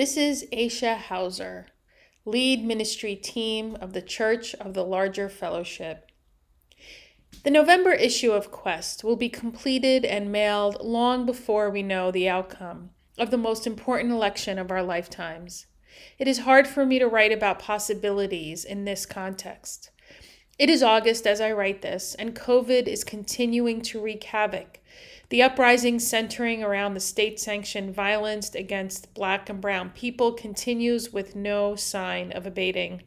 This is Aisha Hauser, lead ministry team of the Church of the Larger Fellowship. The November issue of Quest will be completed and mailed long before we know the outcome of the most important election of our lifetimes. It is hard for me to write about possibilities in this context. It is August as I write this, and COVID is continuing to wreak havoc. The uprising centering around the state sanctioned violence against Black and Brown people continues with no sign of abating.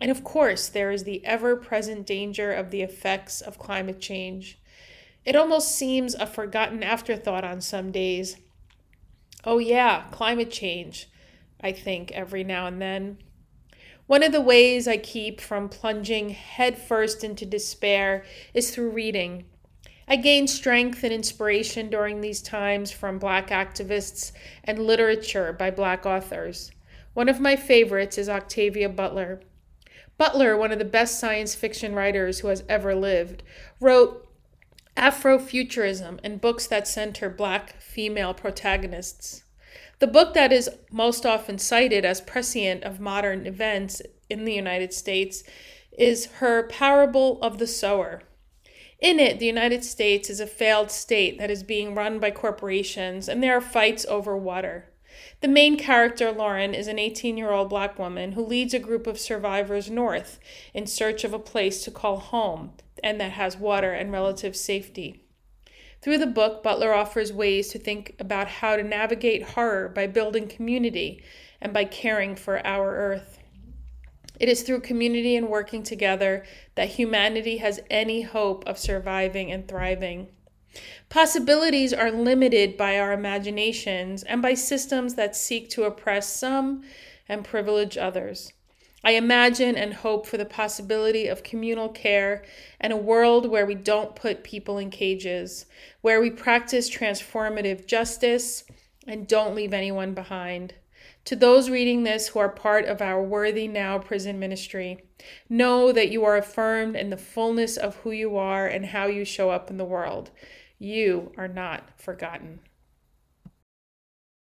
And of course, there is the ever present danger of the effects of climate change. It almost seems a forgotten afterthought on some days. Oh, yeah, climate change, I think every now and then. One of the ways I keep from plunging headfirst into despair is through reading. I gain strength and inspiration during these times from Black activists and literature by Black authors. One of my favorites is Octavia Butler. Butler, one of the best science fiction writers who has ever lived, wrote Afrofuturism and books that center Black female protagonists. The book that is most often cited as prescient of modern events in the United States is her Parable of the Sower. In it, the United States is a failed state that is being run by corporations, and there are fights over water. The main character, Lauren, is an 18 year old black woman who leads a group of survivors north in search of a place to call home and that has water and relative safety. Through the book, Butler offers ways to think about how to navigate horror by building community and by caring for our earth. It is through community and working together that humanity has any hope of surviving and thriving. Possibilities are limited by our imaginations and by systems that seek to oppress some and privilege others. I imagine and hope for the possibility of communal care and a world where we don't put people in cages, where we practice transformative justice and don't leave anyone behind. To those reading this who are part of our Worthy Now prison ministry, know that you are affirmed in the fullness of who you are and how you show up in the world. You are not forgotten.